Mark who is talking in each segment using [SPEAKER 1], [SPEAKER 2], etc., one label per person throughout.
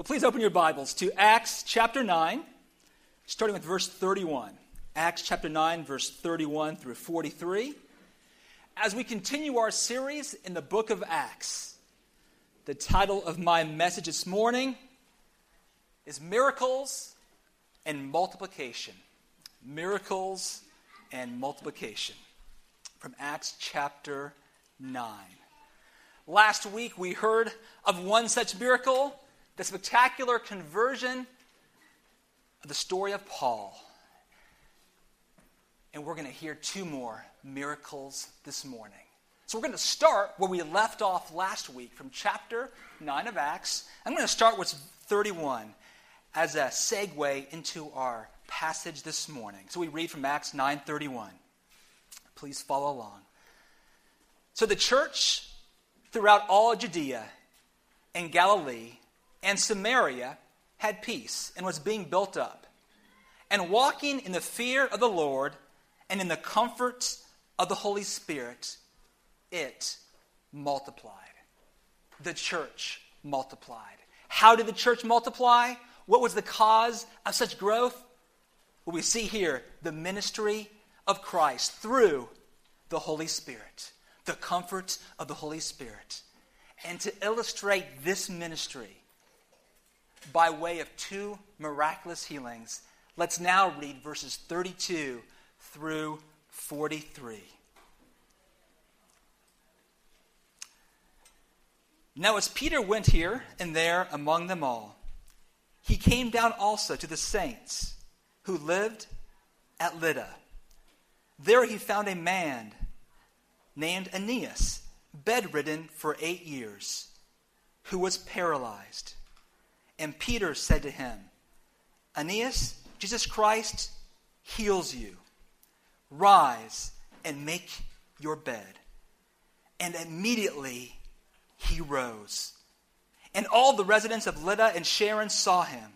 [SPEAKER 1] But please open your Bibles to Acts chapter 9, starting with verse 31. Acts chapter 9, verse 31 through 43. As we continue our series in the book of Acts, the title of my message this morning is Miracles and Multiplication. Miracles and Multiplication from Acts chapter 9. Last week we heard of one such miracle, the spectacular conversion of the story of Paul. And we're going to hear two more miracles this morning. So we're going to start where we left off last week from chapter 9 of Acts. I'm going to start with 31 as a segue into our passage this morning. So we read from Acts 9:31. Please follow along. So the church throughout all Judea and Galilee and Samaria had peace and was being built up. And walking in the fear of the Lord and in the comfort of the Holy Spirit, it multiplied. The church multiplied. How did the church multiply? What was the cause of such growth? Well, we see here the ministry of Christ through the Holy Spirit, the comfort of the Holy Spirit. And to illustrate this ministry by way of two miraculous healings, let's now read verses 32 through 43. Now, as Peter went here and there among them all, he came down also to the saints who lived at Lydda. There he found a man named Aeneas, bedridden for eight years, who was paralyzed. And Peter said to him, Aeneas, Jesus Christ heals you. Rise and make your bed. And immediately he rose. And all the residents of Lydda and Sharon saw him,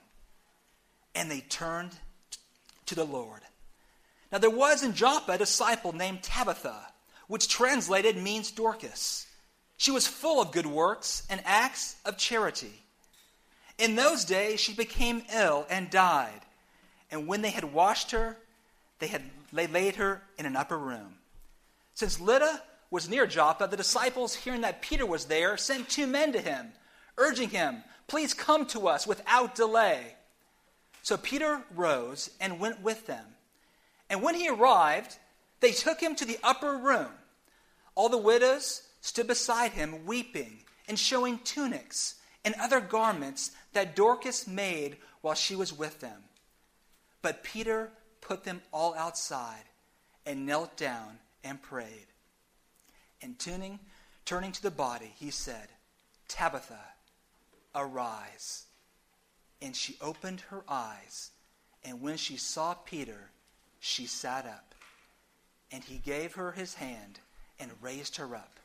[SPEAKER 1] and they turned to the Lord. Now there was in Joppa a disciple named Tabitha, which translated means Dorcas. She was full of good works and acts of charity. In those days she became ill and died. And when they had washed her, they had they laid her in an upper room. Since Lydda was near Joppa, the disciples, hearing that Peter was there, sent two men to him, urging him, Please come to us without delay. So Peter rose and went with them. And when he arrived, they took him to the upper room. All the widows stood beside him, weeping and showing tunics and other garments that Dorcas made while she was with them. But Peter put them all outside and knelt down and prayed. And turning, turning to the body, he said, Tabitha, arise. And she opened her eyes, and when she saw Peter, she sat up. And he gave her his hand and raised her up.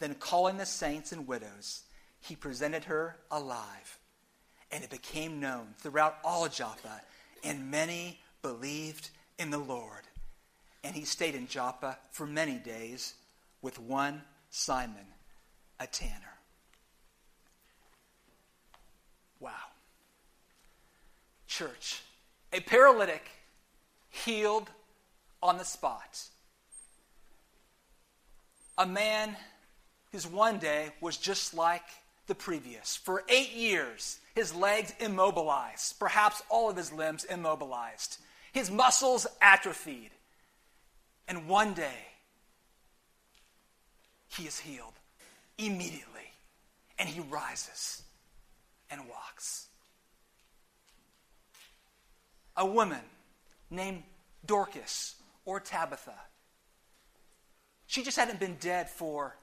[SPEAKER 1] Then, calling the saints and widows, he presented her alive. And it became known throughout all Joppa, and many believed in the Lord. And he stayed in Joppa for many days with one Simon, a tanner. Wow. Church, a paralytic healed on the spot. A man whose one day was just like the previous. For eight years, his legs immobilized, perhaps all of his limbs immobilized, his muscles atrophied. And one day, he is healed immediately, and he rises and walks. A woman named Dorcas or Tabitha. She just hadn't been dead for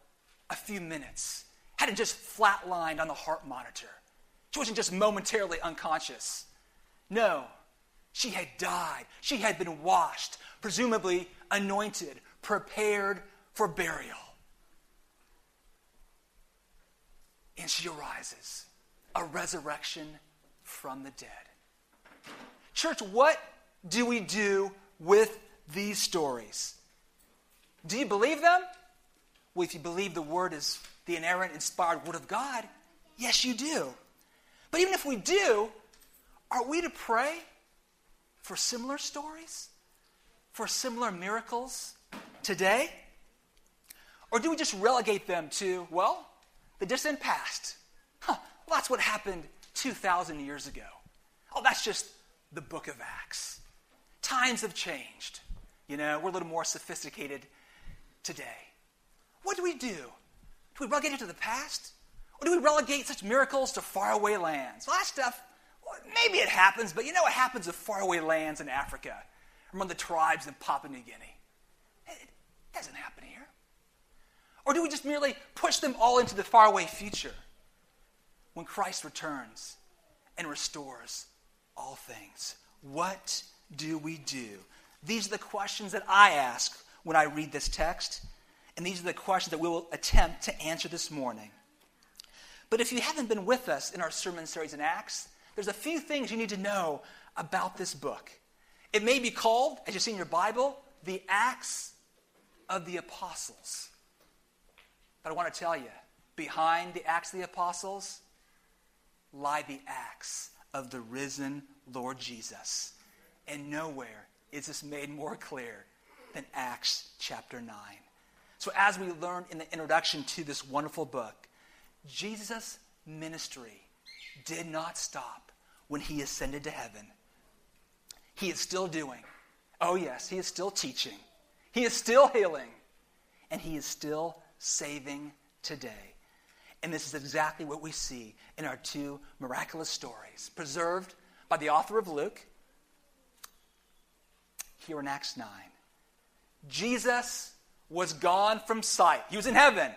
[SPEAKER 1] a few minutes, hadn't just flatlined on the heart monitor. She wasn't just momentarily unconscious. No, she had died. She had been washed, presumably anointed, prepared for burial. And she arises, a resurrection from the dead. Church, what do we do with these stories? Do you believe them? Well, if you believe the word is the inerrant, inspired word of God, yes, you do. But even if we do, are we to pray for similar stories? For similar miracles today? Or do we just relegate them to, well, the distant past? Huh, well, that's what happened 2,000 years ago. Oh, that's just the book of Acts. Times have changed. You know, we're a little more sophisticated today. What do we do? Do we relegate it to the past? Or do we relegate such miracles to faraway lands? Well, that stuff, well, maybe it happens, but you know what happens in faraway lands in Africa, among the tribes in Papua New Guinea? It doesn't happen here. Or do we just merely push them all into the faraway future when Christ returns and restores all things? What do we do? These are the questions that I ask when I read this text, and these are the questions that we will attempt to answer this morning. But if you haven't been with us in our sermon series in Acts, there's a few things you need to know about this book. It may be called, as you see in your Bible, the Acts of the Apostles. But I want to tell you, behind the Acts of the Apostles lie the acts of the risen Lord Jesus. And nowhere is this made more clear than Acts chapter 9. So, as we learned in the introduction to this wonderful book, Jesus' ministry did not stop when he ascended to heaven. He is still doing. Oh, yes, he is still teaching. He is still healing. And he is still saving today. And this is exactly what we see in our two miraculous stories, preserved by the author of Luke here in Acts 9. Jesus was gone from sight. He was in heaven,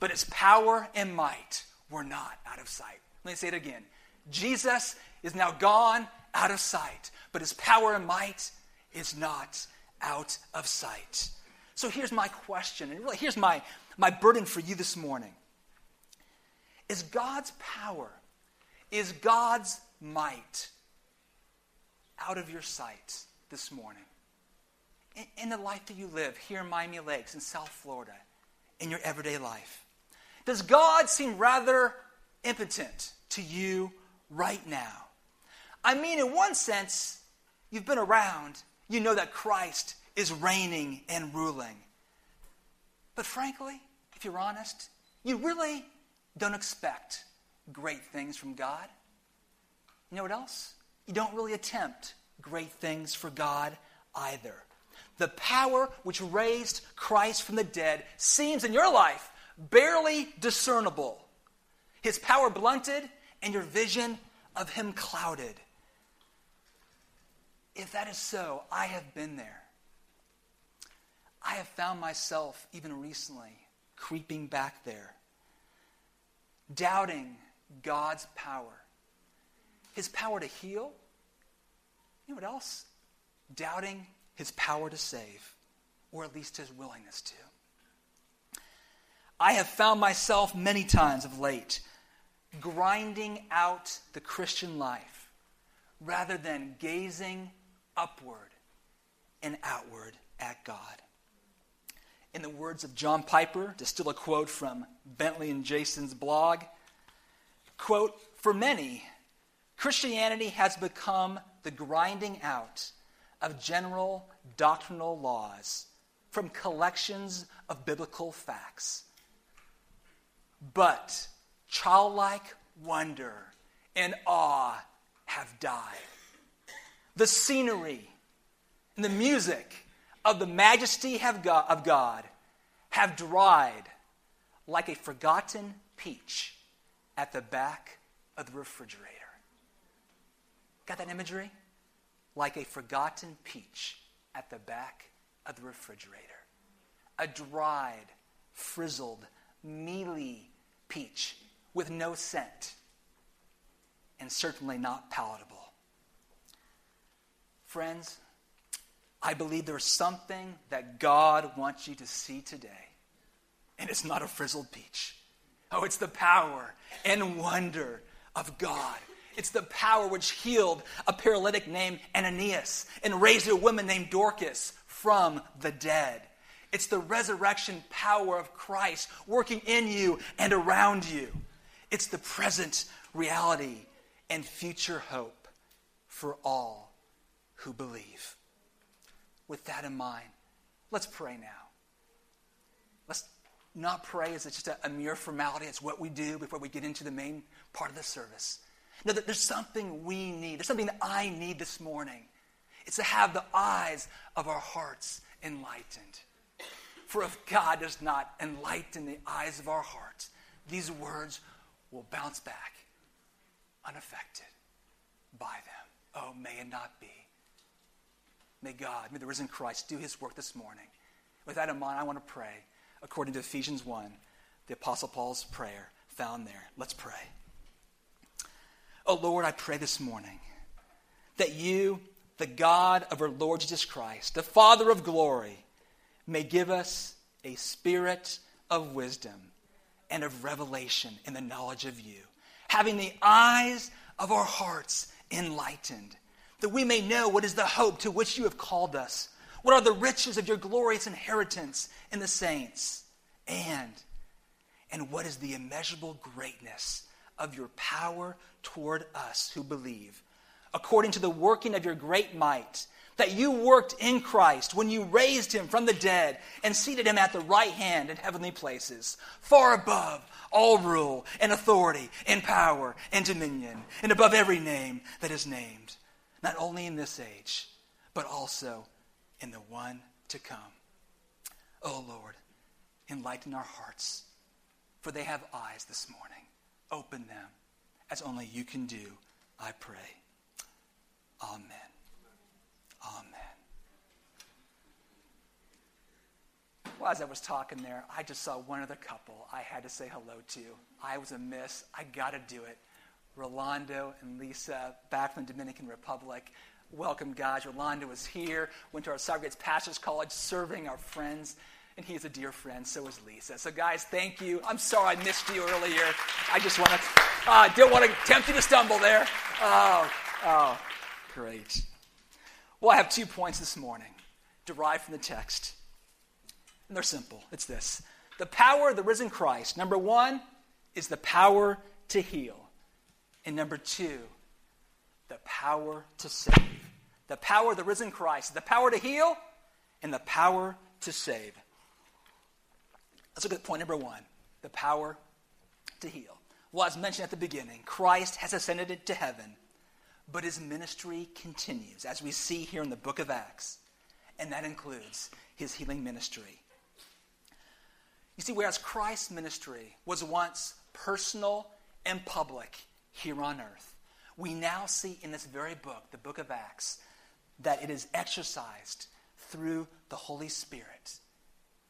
[SPEAKER 1] but his power and might were not out of sight. Let me say it again. Jesus is now gone out of sight, but his power and might is not out of sight. So here's my question, and really here's my, my burden for you this morning. Is God's power, is God's might out of your sight this morning? In, in the life that you live here in Miami Lakes, in South Florida, in your everyday life? Does God seem rather impotent to you right now? I mean, in one sense, you've been around, you know that Christ is reigning and ruling. But frankly, if you're honest, you really don't expect great things from God. You know what else? You don't really attempt great things for God either. The power which raised Christ from the dead seems in your life barely discernible. His power blunted and your vision of him clouded. If that is so, I have been there. I have found myself, even recently, creeping back there doubting God's power. His power to heal. You know what else? Doubting his power to save, or at least his willingness to. I have found myself many times of late grinding out the Christian life rather than gazing upward and outward at God. In the words of John Piper, steal a quote from Bentley and Jason's blog, quote, for many, Christianity has become the grinding out of general doctrinal laws from collections of biblical facts. But childlike wonder and awe have died. The scenery and the music of the majesty of God have dried like a forgotten peach at the back of the refrigerator. Got that imagery? Like a forgotten peach at the back of the refrigerator. A dried, frizzled, mealy peach with no scent and certainly not palatable. Friends, I believe there's something that God wants you to see today. And it's not a frizzled peach. Oh, it's the power and wonder of God. It's the power which healed a paralytic named Ananias and raised a woman named Dorcas from the dead. It's the resurrection power of Christ working in you and around you. It's the present reality and future hope for all who believe. With that in mind, let's pray now. Let's not pray as it's just a, a mere formality. It's what we do before we get into the main part of the service. No, there's something we need. There's something that I need this morning. It's to have the eyes of our hearts enlightened. For if God does not enlighten the eyes of our hearts, these words will bounce back unaffected by them. Oh, may it not be. May God, may the risen Christ do his work this morning. With that in mind, I want to pray according to Ephesians 1, the Apostle Paul's prayer found there. Let's pray. Oh Lord, I pray this morning that you, the God of our Lord Jesus Christ, the Father of glory, may give us a spirit of wisdom and of revelation in the knowledge of you, having the eyes of our hearts enlightened, that we may know what is the hope to which you have called us, what are the riches of your glorious inheritance in the saints, and and what is the immeasurable greatness of your power toward us who believe, according to the working of your great might that you worked in Christ when you raised him from the dead and seated him at the right hand in heavenly places, far above all rule and authority and power and dominion, and above every name that is named, not only in this age, but also in the one to come. Oh Lord, enlighten our hearts, for they have eyes this morning. Open them as only you can do, I pray. Amen. Amen. Well, as I was talking there, I just saw one other couple I had to say hello to. I was a miss. I got to do it. Rolando and Lisa, back from the Dominican Republic. Welcome, guys. Rolando is here, went to our Cyber Pastors College, serving our friends, and he is a dear friend. So is Lisa. So, guys, thank you. I'm sorry I missed you earlier. I just want to, uh, didn't want to tempt you to stumble there. Oh, oh, great. Well, I have two points this morning derived from the text. And they're simple. It's this the power of the risen Christ, number one, is the power to heal. And number two, the power to save. The power of the risen Christ, the power to heal, and the power to save. Let's look at point number one the power to heal. Well, as mentioned at the beginning, Christ has ascended to heaven but his ministry continues, as we see here in the book of Acts, and that includes his healing ministry. You see, whereas Christ's ministry was once personal and public here on earth, we now see in this very book, the book of Acts, that it is exercised through the Holy Spirit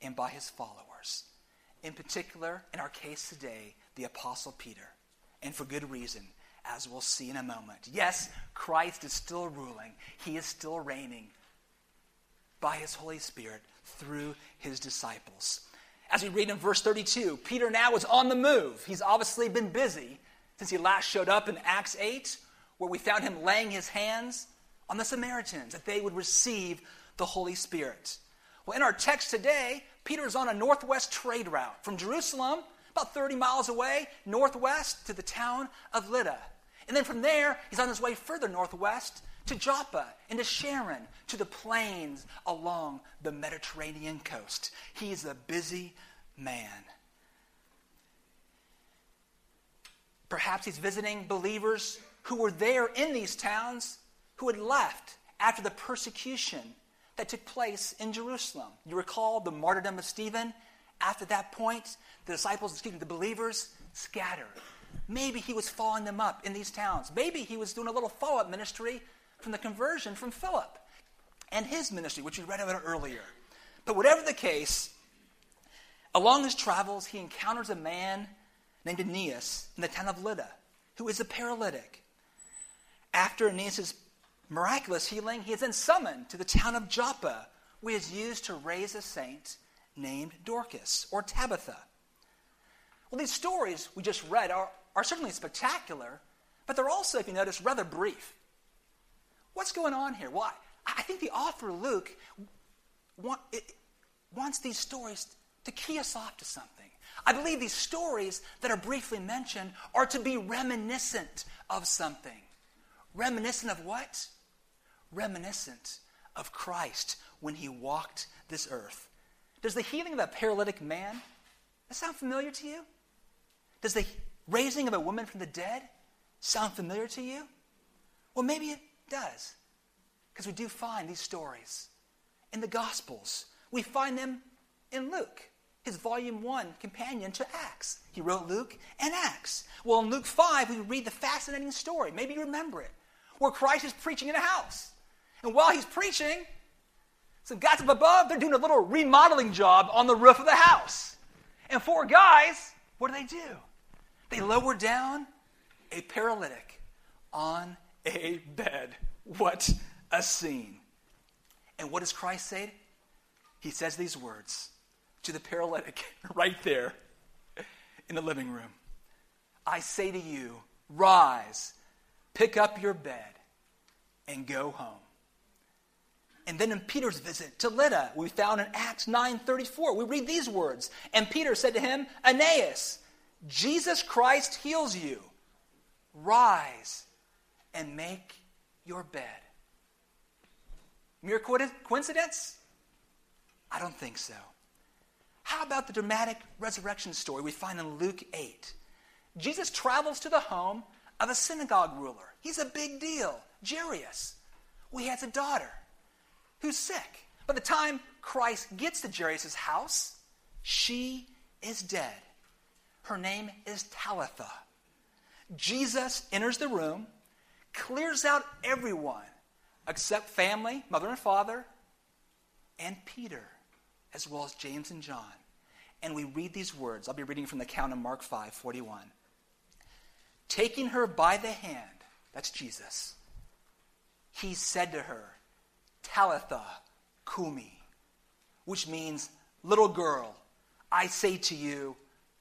[SPEAKER 1] and by his followers. In particular, in our case today, the Apostle Peter. And for good reason as we'll see in a moment. Yes, Christ is still ruling, he is still reigning by his Holy Spirit through his disciples. As we read in verse 32, Peter now is on the move. He's obviously been busy since he last showed up in Acts 8, where we found him laying his hands on the Samaritans that they would receive the Holy Spirit. Well, in our text today, Peter is on a northwest trade route from Jerusalem, about 30 miles away, northwest to the town of Lydda. And then from there, he's on his way further northwest to Joppa and to Sharon, to the plains along the Mediterranean coast. He's a busy man. Perhaps he's visiting believers who were there in these towns who had left after the persecution that took place in Jerusalem. You recall the martyrdom of Stephen? After that point, the disciples, excuse me, the believers scattered. Maybe he was following them up in these towns. Maybe he was doing a little follow up ministry from the conversion from Philip and his ministry, which we read about earlier. But whatever the case, along his travels, he encounters a man named Aeneas in the town of Lydda, who is a paralytic. After Aeneas' miraculous healing, he is then summoned to the town of Joppa, where he is used to raise a saint named Dorcas or Tabitha. Well, these stories we just read are, are certainly spectacular, but they're also, if you notice, rather brief. What's going on here? Why? I think the author Luke want, it, wants these stories to key us off to something. I believe these stories that are briefly mentioned are to be reminiscent of something. Reminiscent of what? Reminiscent of Christ when he walked this earth. Does the healing of a paralytic man that sound familiar to you? Does the raising of a woman from the dead sound familiar to you? Well, maybe it does. Because we do find these stories in the Gospels. We find them in Luke, his volume one companion to Acts. He wrote Luke and Acts. Well, in Luke 5, we read the fascinating story. Maybe you remember it, where Christ is preaching in a house. And while he's preaching, some guys up above, they're doing a little remodeling job on the roof of the house. And four guys, what do they do? They lower down a paralytic on a bed. What a scene. And what does Christ say? He says these words to the paralytic right there in the living room I say to you, rise, pick up your bed, and go home. And then in Peter's visit to Lydda, we found in Acts 9:34, we read these words. And Peter said to him, Aeneas, Jesus Christ heals you. Rise and make your bed. Mere coincidence? I don't think so. How about the dramatic resurrection story we find in Luke 8? Jesus travels to the home of a synagogue ruler. He's a big deal, Jairus. Well, he has a daughter who's sick. By the time Christ gets to Jairus' house, she is dead. Her name is Talitha. Jesus enters the room, clears out everyone except family, mother and father, and Peter, as well as James and John. And we read these words. I'll be reading from the account of Mark 5 41. Taking her by the hand, that's Jesus, he said to her, Talitha Kumi, which means, little girl, I say to you,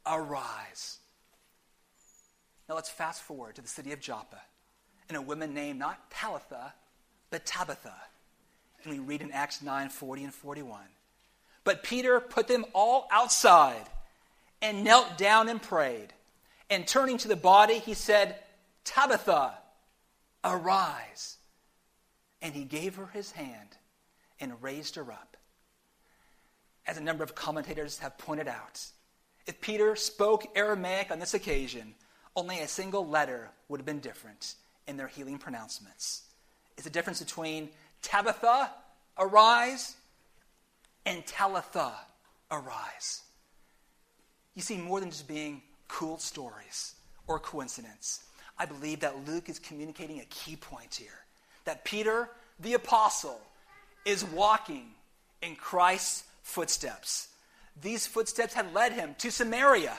[SPEAKER 1] arise. Now let's fast forward to the city of Joppa and a woman named not Talitha, but Tabitha. And we read in Acts 9 40 and 41. But Peter put them all outside and knelt down and prayed. And turning to the body, he said, Tabitha, arise. And he gave her his hand and raised her up. As a number of commentators have pointed out, if Peter spoke Aramaic on this occasion, only a single letter would have been different in their healing pronouncements. It's the difference between Tabitha, arise, and Talitha, arise. You see, more than just being cool stories or coincidence, I believe that Luke is communicating a key point here. That Peter, the apostle, is walking in Christ's footsteps. These footsteps had led him to Samaria.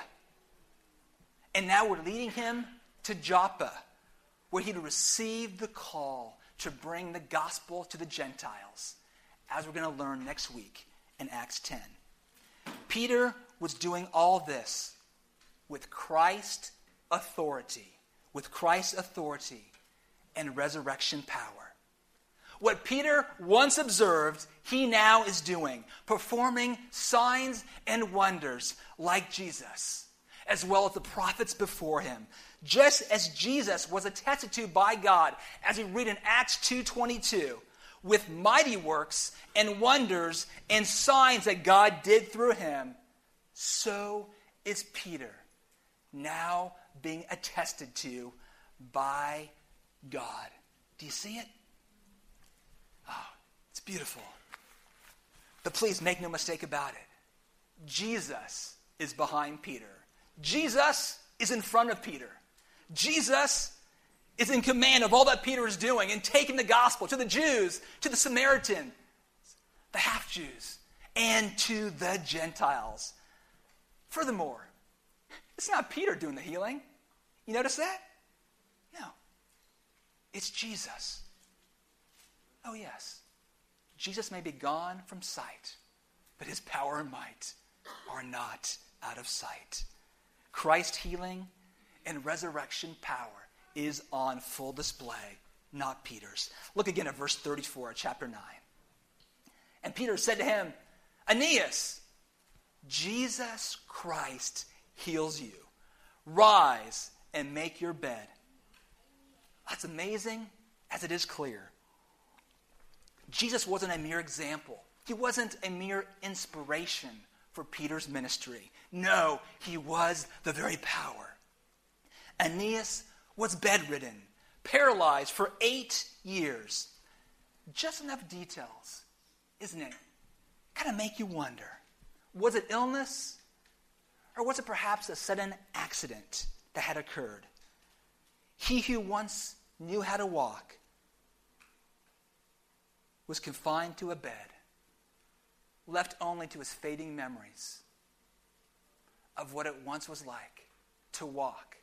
[SPEAKER 1] And now we're leading him to Joppa, where he'd receive the call to bring the gospel to the Gentiles, as we're going to learn next week in Acts 10. Peter was doing all this with Christ's authority, with Christ's authority and resurrection power. What Peter once observed, he now is doing, performing signs and wonders like Jesus as well as the prophets before him. Just as Jesus was attested to by God, as we read in Acts 2.22, with mighty works and wonders and signs that God did through him, so is Peter now being attested to by God. Do you see it? Oh, it's beautiful. But please make no mistake about it. Jesus is behind Peter. Jesus is in front of Peter. Jesus is in command of all that Peter is doing and taking the gospel to the Jews, to the Samaritan, the half Jews, and to the Gentiles. Furthermore, it's not Peter doing the healing. You notice that? It's Jesus. Oh, yes. Jesus may be gone from sight, but his power and might are not out of sight. Christ's healing and resurrection power is on full display, not Peter's. Look again at verse 34, chapter 9. And Peter said to him, Aeneas, Jesus Christ heals you. Rise and make your bed. That's amazing as it is clear. Jesus wasn't a mere example, he wasn't a mere inspiration for Peter's ministry. No, he was the very power. Aeneas was bedridden, paralyzed for eight years. Just enough details, isn't it? Kind of make you wonder was it illness? Or was it perhaps a sudden accident that had occurred? He who once knew how to walk was confined to a bed, left only to his fading memories of what it once was like to walk,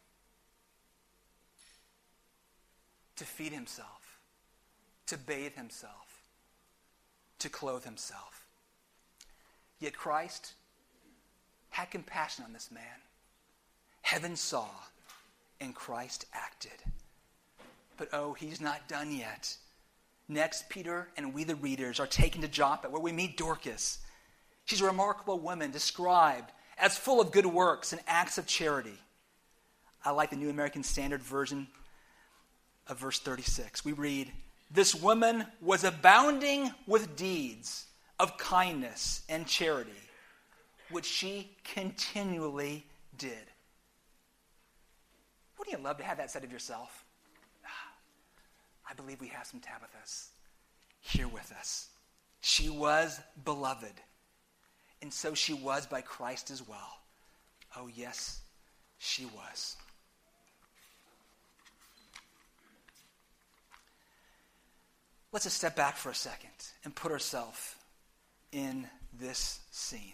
[SPEAKER 1] to feed himself, to bathe himself, to clothe himself. Yet Christ had compassion on this man. Heaven saw, and Christ acted. But oh, he's not done yet. Next, Peter and we, the readers, are taken to Joppa, where we meet Dorcas. She's a remarkable woman described as full of good works and acts of charity. I like the New American Standard Version of verse 36. We read, This woman was abounding with deeds of kindness and charity, which she continually did. Wouldn't you love to have that said of yourself? I believe we have some Tabithas here with us. She was beloved, and so she was by Christ as well. Oh, yes, she was. Let's just step back for a second and put ourselves in this scene.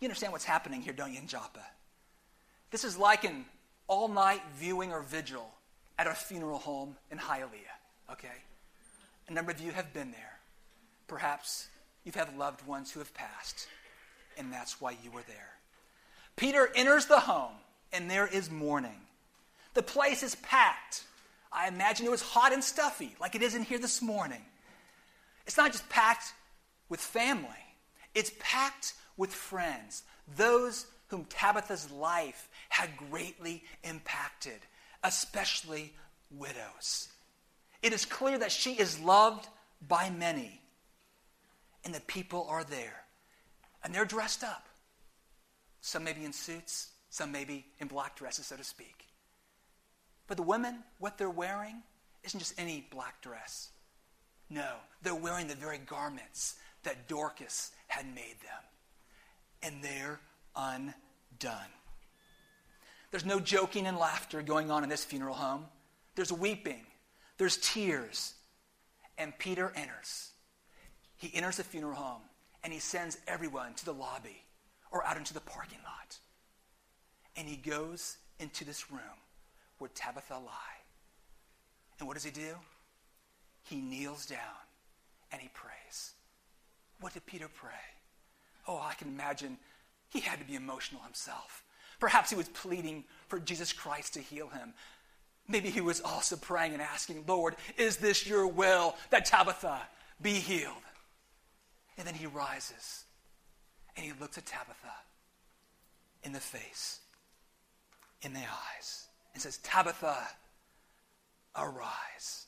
[SPEAKER 1] You understand what's happening here, don't you, in Joppa? This is like an all night viewing or vigil at a funeral home in Hialeah, okay? A number of you have been there. Perhaps you've had loved ones who have passed, and that's why you were there. Peter enters the home, and there is mourning. The place is packed. I imagine it was hot and stuffy, like it is in here this morning. It's not just packed with family, it's packed with friends, those whom Tabitha's life had greatly impacted especially widows. It is clear that she is loved by many, and the people are there. And they're dressed up. Some may be in suits, some may be in black dresses, so to speak. But the women, what they're wearing isn't just any black dress. No, they're wearing the very garments that Dorcas had made them. And they're undone. There's no joking and laughter going on in this funeral home. There's weeping, there's tears. And Peter enters. He enters the funeral home and he sends everyone to the lobby or out into the parking lot. And he goes into this room where Tabitha lie. And what does he do? He kneels down and he prays. What did Peter pray? Oh, I can imagine he had to be emotional himself. Perhaps he was pleading for Jesus Christ to heal him. Maybe he was also praying and asking, Lord, is this your will that Tabitha be healed? And then he rises and he looks at Tabitha in the face, in the eyes, and says, Tabitha, arise.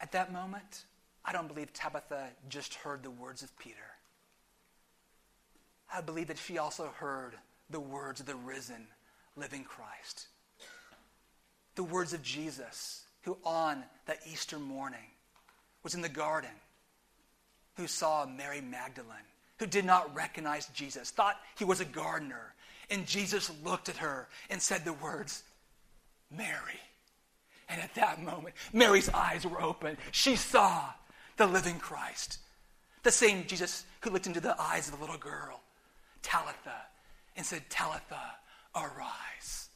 [SPEAKER 1] At that moment, I don't believe Tabitha just heard the words of Peter. I believe that she also heard the words of the risen, living Christ. The words of Jesus, who on that Easter morning was in the garden, who saw Mary Magdalene, who did not recognize Jesus, thought he was a gardener. And Jesus looked at her and said the words, Mary. And at that moment, Mary's eyes were open. She saw the living Christ, the same Jesus who looked into the eyes of the little girl Talitha and said, Talitha, arise.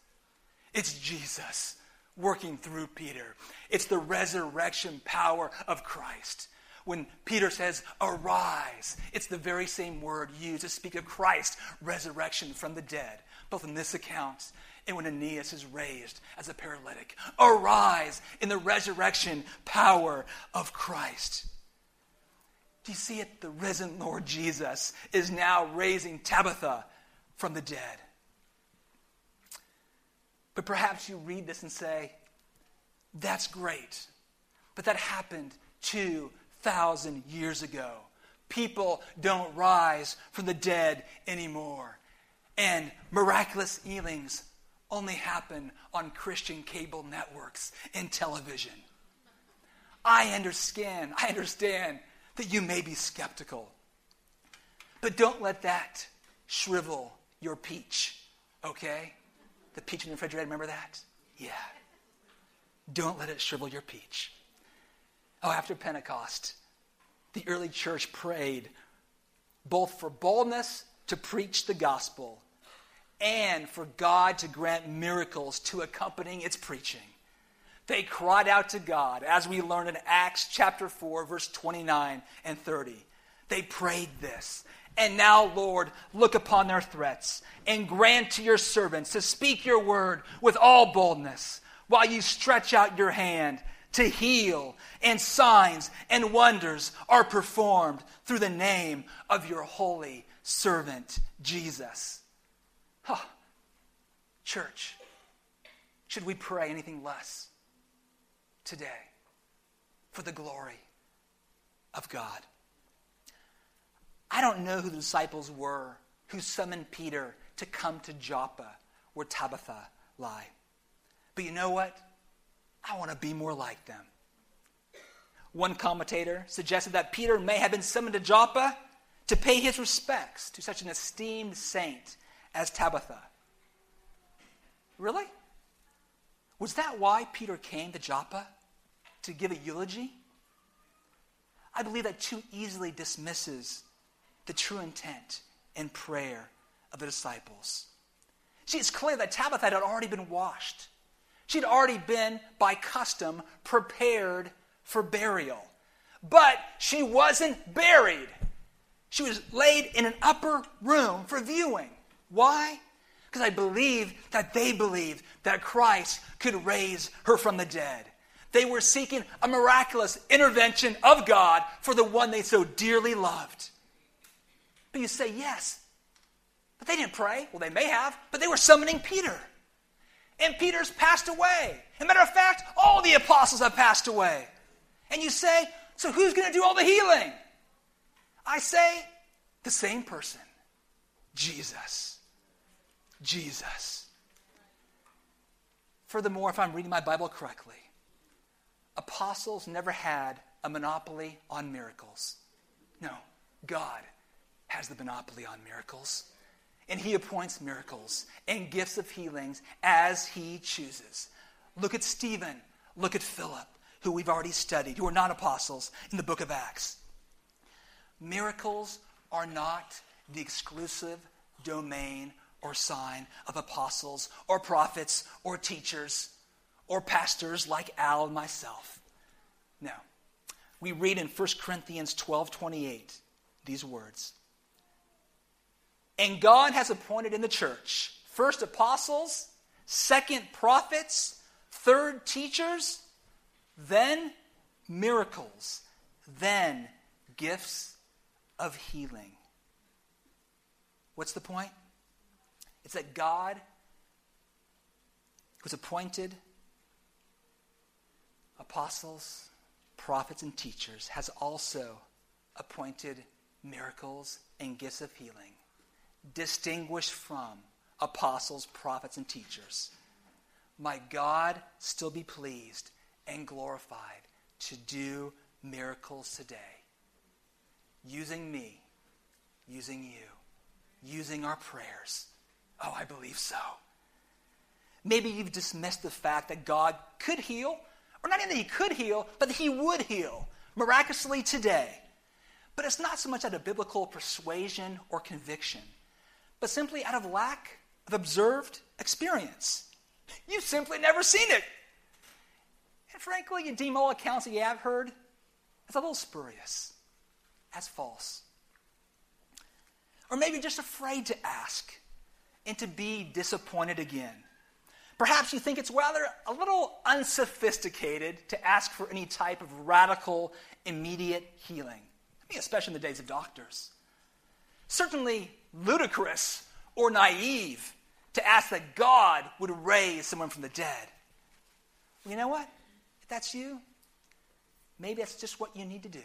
[SPEAKER 1] It's Jesus working through Peter. It's the resurrection power of Christ. When Peter says, arise, it's the very same word used to speak of Christ's resurrection from the dead, both in this account and when Aeneas is raised as a paralytic. Arise in the resurrection power of Christ. Do you see it? The risen Lord Jesus is now raising Tabitha from the dead. But perhaps you read this and say, that's great. But that happened 2,000 years ago. People don't rise from the dead anymore. And miraculous healings only happen on Christian cable networks and television. I understand, I understand that you may be skeptical. But don't let that shrivel your peach, okay? The peach in the refrigerator, remember that? Yeah. Don't let it shrivel your peach. Oh, after Pentecost, the early church prayed both for boldness to preach the gospel and for God to grant miracles to accompanying its preaching. They cried out to God, as we learn in Acts chapter 4, verse 29 and 30. They prayed this. And now, Lord, look upon their threats and grant to your servants to speak your word with all boldness while you stretch out your hand to heal, and signs and wonders are performed through the name of your holy servant, Jesus. Huh. Church, should we pray anything less today for the glory of God? I don't know who the disciples were who summoned Peter to come to Joppa where Tabitha lie. But you know what? I want to be more like them. One commentator suggested that Peter may have been summoned to Joppa to pay his respects to such an esteemed saint as Tabitha. Really? Was that why Peter came to Joppa? To give a eulogy? I believe that too easily dismisses the true intent and prayer of the disciples. See, it's clear that Tabitha had already been washed. She'd already been, by custom, prepared for burial. But she wasn't buried. She was laid in an upper room for viewing. Why? Because I believe that they believed that Christ could raise her from the dead. They were seeking a miraculous intervention of God for the one they so dearly loved. But you say, yes. But they didn't pray. Well, they may have, but they were summoning Peter. And Peter's passed away. As a matter of fact, all the apostles have passed away. And you say, so who's going to do all the healing? I say, the same person Jesus. Jesus. Furthermore, if I'm reading my Bible correctly, apostles never had a monopoly on miracles. No, God has the monopoly on miracles. And he appoints miracles and gifts of healings as he chooses. Look at Stephen. Look at Philip, who we've already studied, who are not apostles in the book of Acts. Miracles are not the exclusive domain or sign of apostles or prophets or teachers or pastors like Al and myself. No. We read in 1 Corinthians 12 28 these words. And God has appointed in the church first apostles, second prophets, third teachers, then miracles, then gifts of healing. What's the point? It's that God, was appointed apostles, prophets, and teachers, has also appointed miracles and gifts of healing distinguished from apostles, prophets, and teachers, might God still be pleased and glorified to do miracles today. Using me, using you, using our prayers. Oh, I believe so. Maybe you've dismissed the fact that God could heal, or not even that He could heal, but that He would heal miraculously today. But it's not so much out of biblical persuasion or conviction but simply out of lack of observed experience. You've simply never seen it. And frankly, you deem all accounts that you have heard as a little spurious, as false. Or maybe just afraid to ask and to be disappointed again. Perhaps you think it's rather a little unsophisticated to ask for any type of radical, immediate healing. I mean, especially in the days of doctors. Certainly ludicrous or naive to ask that God would raise someone from the dead. Well, you know what? If that's you, maybe that's just what you need to do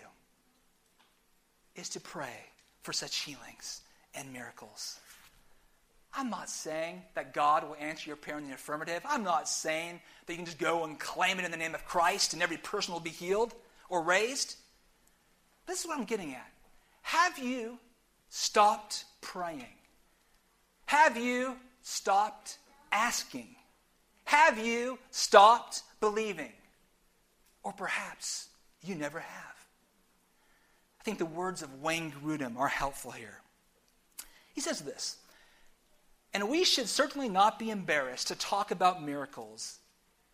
[SPEAKER 1] is to pray for such healings and miracles. I'm not saying that God will answer your prayer in the affirmative. I'm not saying that you can just go and claim it in the name of Christ and every person will be healed or raised. This is what I'm getting at. Have you stopped praying? Have you stopped asking? Have you stopped believing? Or perhaps you never have. I think the words of Wayne Grudem are helpful here. He says this And we should certainly not be embarrassed to talk about miracles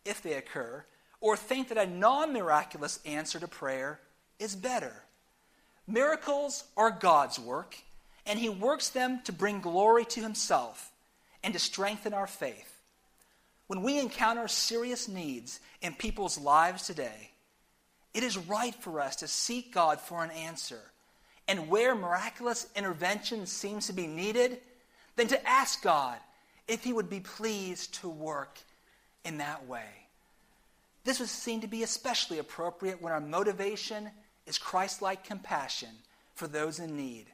[SPEAKER 1] if they occur, or think that a non miraculous answer to prayer is better. Miracles are God's work, and He works them to bring glory to Himself and to strengthen our faith. When we encounter serious needs in people's lives today, it is right for us to seek God for an answer. And where miraculous intervention seems to be needed, then to ask God if He would be pleased to work in that way. This would seem to be especially appropriate when our motivation is Christ like compassion for those in need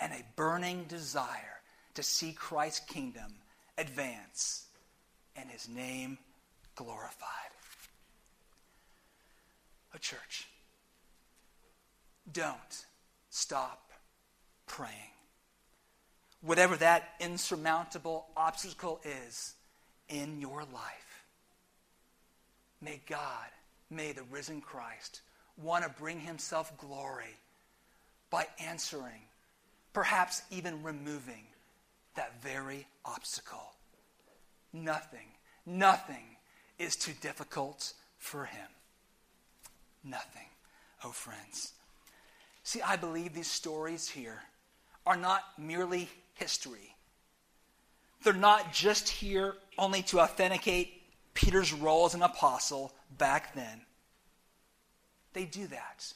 [SPEAKER 1] and a burning desire to see Christ's kingdom advance and His name glorified a church. Don't stop praying. Whatever that insurmountable obstacle is in your life, may God, may the risen Christ want to bring himself glory by answering, perhaps even removing that very obstacle. Nothing, nothing is too difficult for him nothing, oh friends. See, I believe these stories here are not merely history. They're not just here only to authenticate Peter's role as an apostle back then. They do that.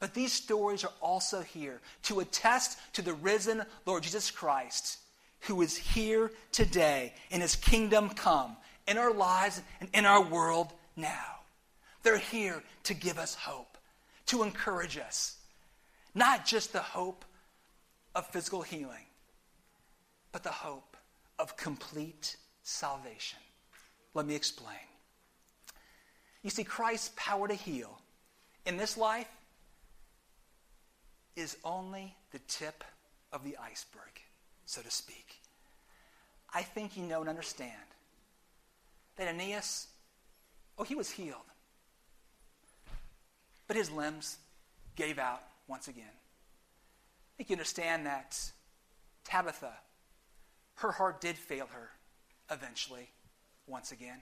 [SPEAKER 1] But these stories are also here to attest to the risen Lord Jesus Christ, who is here today in his kingdom come in our lives and in our world now. They're here to give us hope, to encourage us. Not just the hope of physical healing, but the hope of complete salvation. Let me explain. You see, Christ's power to heal in this life is only the tip of the iceberg, so to speak. I think you know and understand that Aeneas, oh, he was healed. But his limbs gave out once again. I think you understand that Tabitha, her heart did fail her eventually, once again.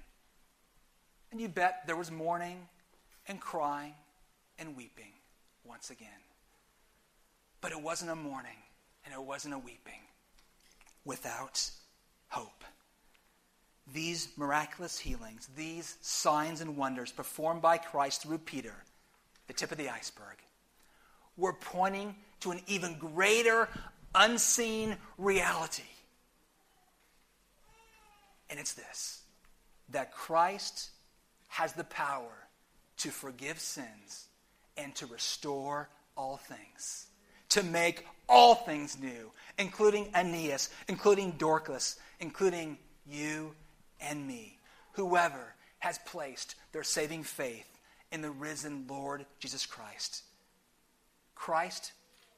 [SPEAKER 1] And you bet there was mourning and crying and weeping once again. But it wasn't a mourning and it wasn't a weeping without hope. These miraculous healings, these signs and wonders performed by Christ through Peter, the tip of the iceberg. We're pointing to an even greater unseen reality. And it's this that Christ has the power to forgive sins and to restore all things, to make all things new, including Aeneas, including Dorcas, including you and me, whoever has placed their saving faith in the risen Lord Jesus Christ. Christ,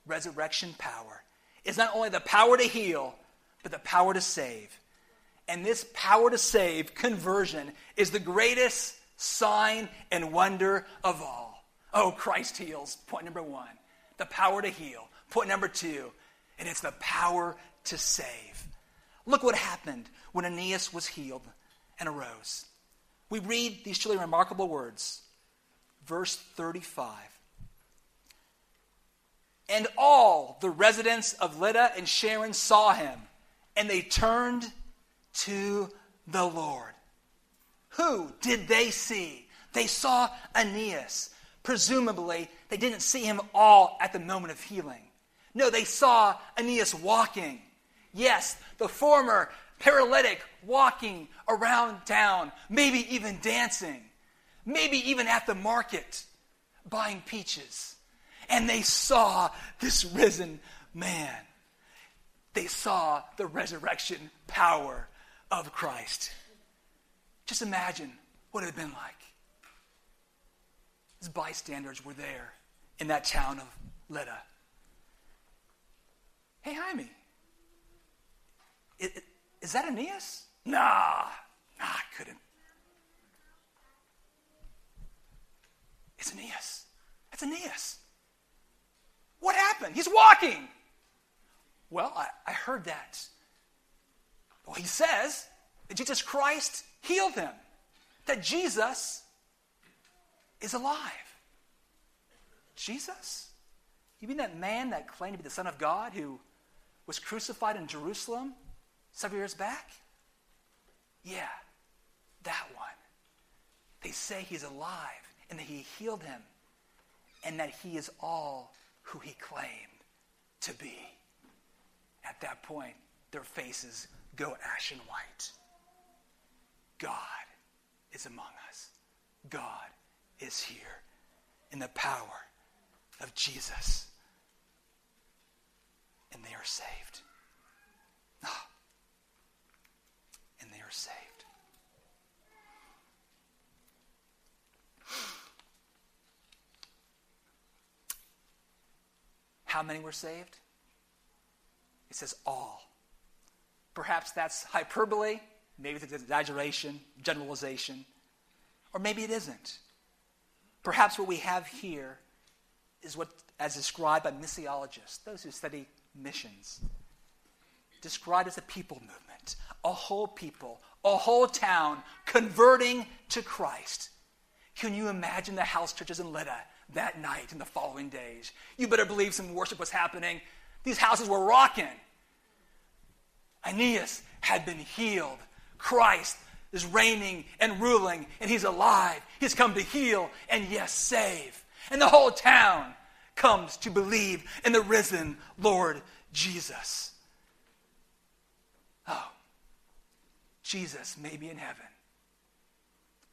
[SPEAKER 1] resurrection power, is not only the power to heal, but the power to save. And this power to save, conversion, is the greatest sign and wonder of all. Oh, Christ heals, point number one. The power to heal. Point number two, and it's the power to save. Look what happened when Aeneas was healed and arose. We read these truly remarkable words verse 35. And all the residents of Lydda and Sharon saw him, and they turned to the Lord. Who did they see? They saw Aeneas, Presumably, they didn't see him all at the moment of healing. No, they saw Aeneas walking. Yes, the former paralytic walking around town, maybe even dancing, maybe even at the market buying peaches. And they saw this risen man. They saw the resurrection power of Christ. Just imagine what it would have been like. His bystanders were there in that town of Lydda. Hey, Jaime, is, is that Aeneas? Nah, nah, I couldn't. It's Aeneas. It's Aeneas. What happened? He's walking. Well, I, I heard that. Well, he says that Jesus Christ healed him, that Jesus is alive. Jesus? You mean that man that claimed to be the Son of God who was crucified in Jerusalem several years back? Yeah, that one. They say he's alive and that he healed him and that he is all who he claimed to be. At that point, their faces go ashen white. God is among us. God is here in the power of Jesus. And they are saved. Oh. And they are saved. How many were saved? It says all. Perhaps that's hyperbole, maybe it's exaggeration, generalization, or maybe it isn't. Perhaps what we have here is what, as described by missiologists, those who study missions, described as a people movement, a whole people, a whole town converting to Christ. Can you imagine the house churches in Lydda that night and the following days? You better believe some worship was happening. These houses were rocking. Aeneas had been healed. Christ is reigning and ruling, and he's alive. He's come to heal and, yes, save. And the whole town comes to believe in the risen Lord Jesus. Oh, Jesus may be in heaven.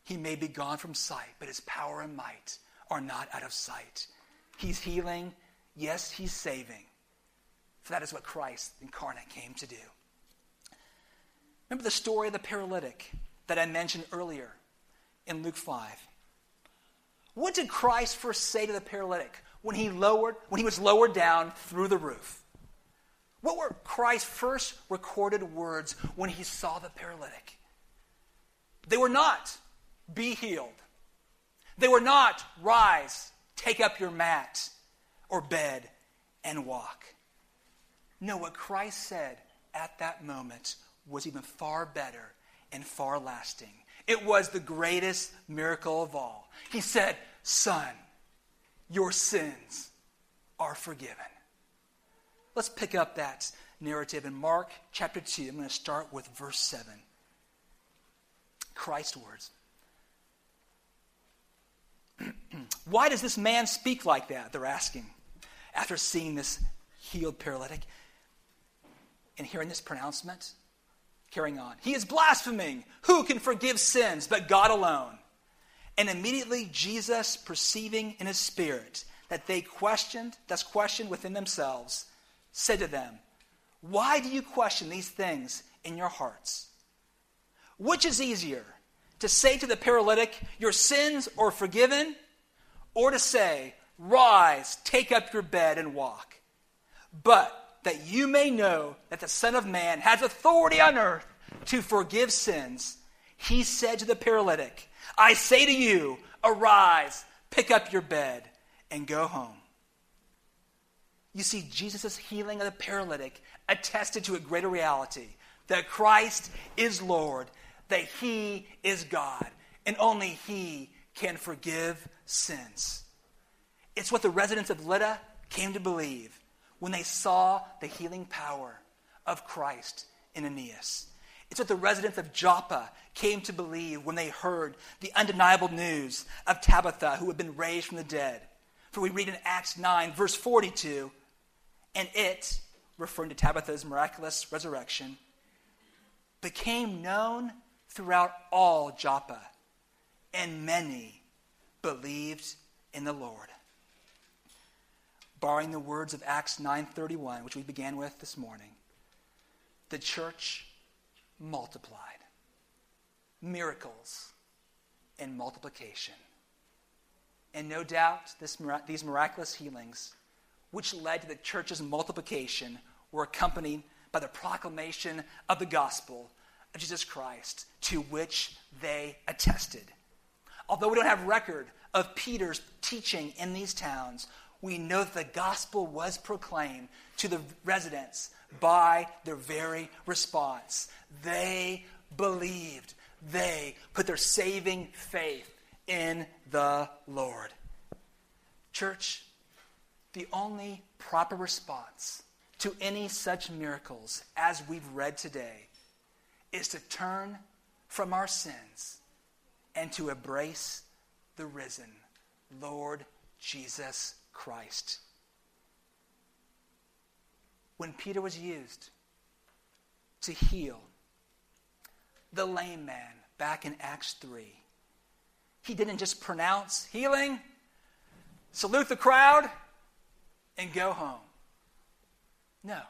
[SPEAKER 1] He may be gone from sight, but his power and might are not out of sight. He's healing. Yes, he's saving. For that is what Christ incarnate came to do. Remember the story of the paralytic that I mentioned earlier in Luke 5. What did Christ first say to the paralytic when he lowered when he was lowered down through the roof? What were Christ's first recorded words when he saw the paralytic? They were not be healed. They were not rise, take up your mat or bed and walk. No, what Christ said at that moment was even far better and far lasting. It was the greatest miracle of all. He said, Son, your sins are forgiven. Let's pick up that narrative in Mark chapter 2. I'm going to start with verse 7. Christ's words. Why does this man speak like that? They're asking after seeing this healed paralytic and hearing this pronouncement. Carrying on. He is blaspheming. Who can forgive sins but God alone? And immediately Jesus, perceiving in his spirit that they questioned, thus questioned within themselves, said to them, Why do you question these things in your hearts? Which is easier, to say to the paralytic, Your sins are forgiven, or to say, Rise, take up your bed and walk? But that you may know that the Son of Man has authority on earth to forgive sins, he said to the paralytic, I say to you, arise, pick up your bed, and go home. You see, Jesus' healing of the paralytic attested to a greater reality that Christ is Lord, that He is God, and only He can forgive sins. It's what the residents of Lydda came to believe when they saw the healing power of Christ in Aeneas. It's what the residents of Joppa came to believe when they heard the undeniable news of Tabitha, who had been raised from the dead. For we read in Acts 9, verse 42, and it, referring to Tabitha's miraculous resurrection, became known throughout all Joppa, and many believed in the Lord. Borrowing the words of Acts 9:31, which we began with this morning, the church multiplied. Miracles and multiplication. And no doubt this, these miraculous healings, which led to the church's multiplication, were accompanied by the proclamation of the gospel of Jesus Christ, to which they attested. Although we don't have record of Peter's teaching in these towns, we know that the gospel was proclaimed to the residents by their very response. They believed, they put their saving faith in the Lord. Church, the only proper response to any such miracles as we've read today is to turn from our sins and to embrace the risen Lord Jesus Christ. When Peter was used to heal the lame man back in Acts 3, he didn't just pronounce healing, salute the crowd, and go home. No,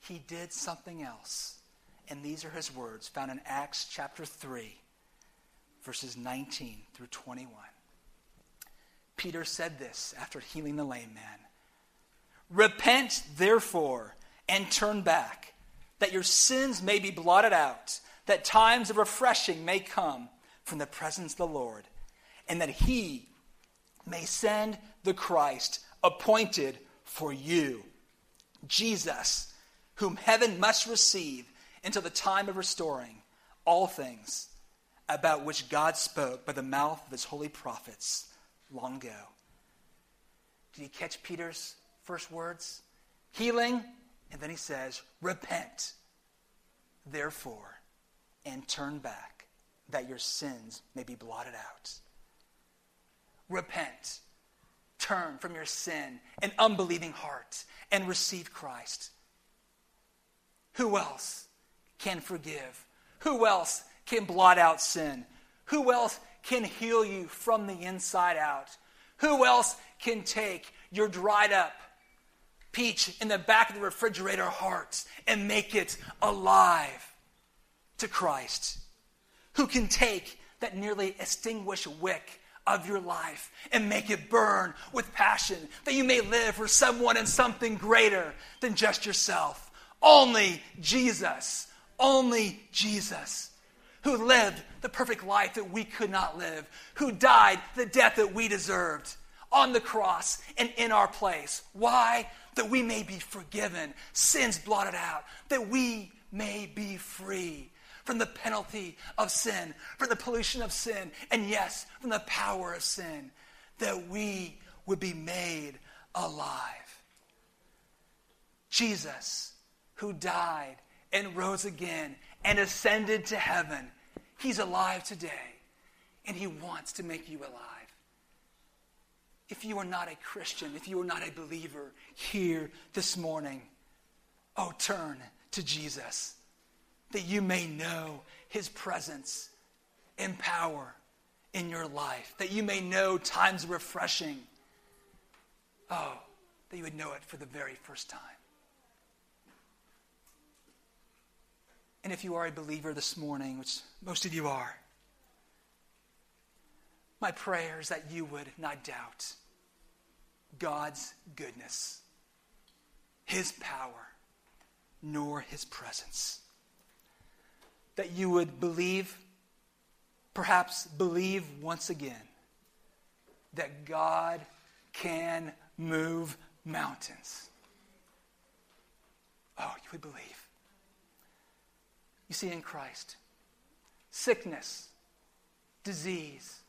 [SPEAKER 1] he did something else. And these are his words found in Acts chapter 3, verses 19 through 21. Peter said this after healing the lame man. Repent, therefore, and turn back, that your sins may be blotted out, that times of refreshing may come from the presence of the Lord, and that he may send the Christ appointed for you, Jesus, whom heaven must receive until the time of restoring all things about which God spoke by the mouth of his holy prophets long ago. Did you catch Peter's first words? Healing, and then he says, Repent, therefore, and turn back, that your sins may be blotted out. Repent, turn from your sin and unbelieving heart, and receive Christ. Who else can forgive? Who else can blot out sin? Who else can heal you from the inside out? Who else can take your dried up peach in the back of the refrigerator heart and make it alive to Christ? Who can take that nearly extinguished wick of your life and make it burn with passion that you may live for someone and something greater than just yourself? Only Jesus. Only Jesus who lived the perfect life that we could not live, who died the death that we deserved on the cross and in our place. Why? That we may be forgiven, sins blotted out, that we may be free from the penalty of sin, from the pollution of sin, and yes, from the power of sin, that we would be made alive. Jesus, who died and rose again and ascended to heaven, He's alive today, and He wants to make you alive. If you are not a Christian, if you are not a believer here this morning, oh, turn to Jesus that you may know His presence and power in your life, that you may know times refreshing. Oh, that you would know it for the very first time. And if you are a believer this morning, which most of you are, my prayer is that you would not doubt God's goodness, His power, nor His presence. That you would believe, perhaps believe once again, that God can move mountains. Oh, you would believe you see in Christ. Sickness, disease,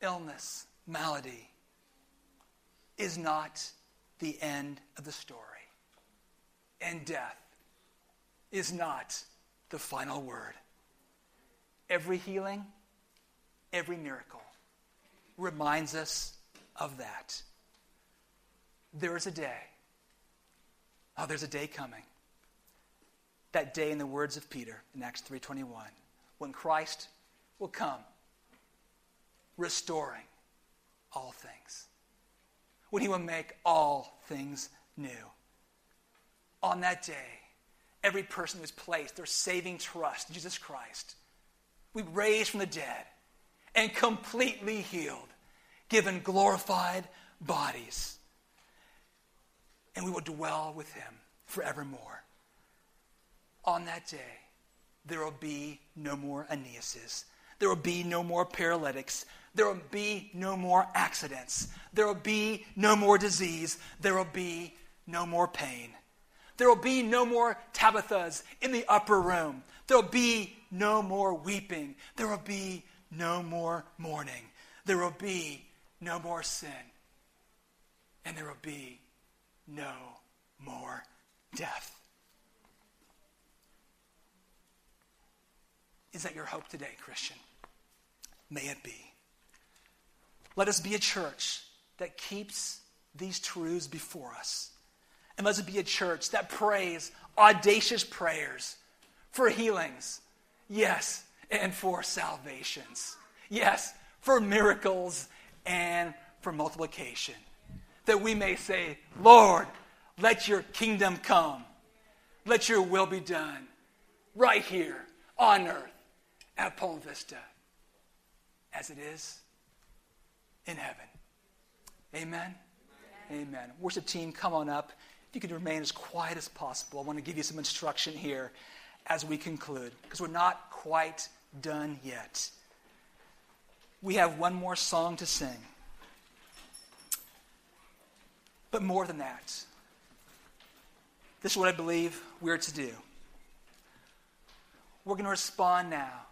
[SPEAKER 1] illness, malady is not the end of the story. And death is not the final word. Every healing, every miracle reminds us of that. There is a day. Oh, there's a day coming. That day in the words of Peter in Acts 3:21, when Christ will come restoring all things. When he will make all things new. On that day, every person who has placed their saving trust in Jesus Christ we raised from the dead and completely healed, given glorified bodies. And we will dwell with him forevermore. On that day, there will be no more Aeneases. There will be no more paralytics. There will be no more accidents. There will be no more disease. There will be no more pain. There will be no more Tabithas in the upper room. There will be no more weeping. There will be no more mourning. There will be no more sin. And there will be no more death. Is that your hope today, Christian? May it be. Let us be a church that keeps these truths before us and let us be a church that prays audacious prayers for healings, yes, and for salvations, yes, for miracles and for multiplication. That we may say, Lord, let your kingdom come, let your will be done right here on earth at Palm Vista as it is in heaven. Amen. Amen. Amen. Worship team, come on up. If you could remain as quiet as possible, I want to give you some instruction here as we conclude, because we're not quite done yet. We have one more song to sing. But more than that, this is what I believe we're to do. We're going to respond now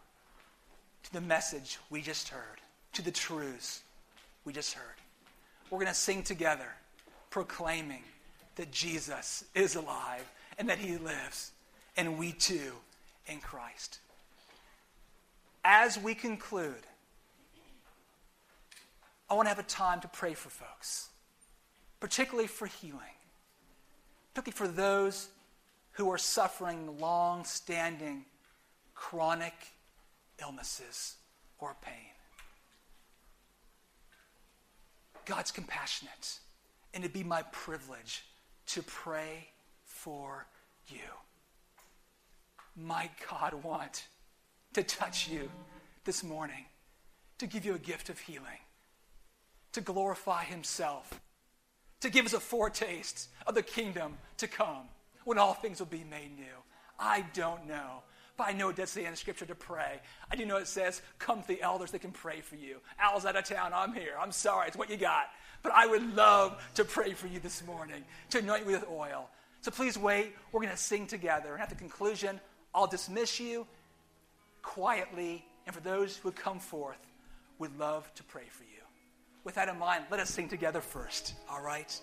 [SPEAKER 1] to the message we just heard, to the truths we just heard. We're going to sing together, proclaiming that Jesus is alive and that he lives, and we too in Christ. As we conclude, I want to have a time to pray for folks, particularly for healing, particularly for those who are suffering long standing chronic illnesses or pain. God's compassionate, and it'd be my privilege to pray for you. My God want to touch you this morning, to give you a gift of healing, to glorify Himself, to give us a foretaste of the kingdom to come when all things will be made new. I don't know. But I know it does say in scripture to pray. I do know it says, come to the elders that can pray for you. Al's out of town. I'm here. I'm sorry. It's what you got. But I would love to pray for you this morning, to anoint you with oil. So please wait. We're going to sing together. And at the conclusion, I'll dismiss you quietly. And for those who would come forth, would love to pray for you. With that in mind, let us sing together first. All right?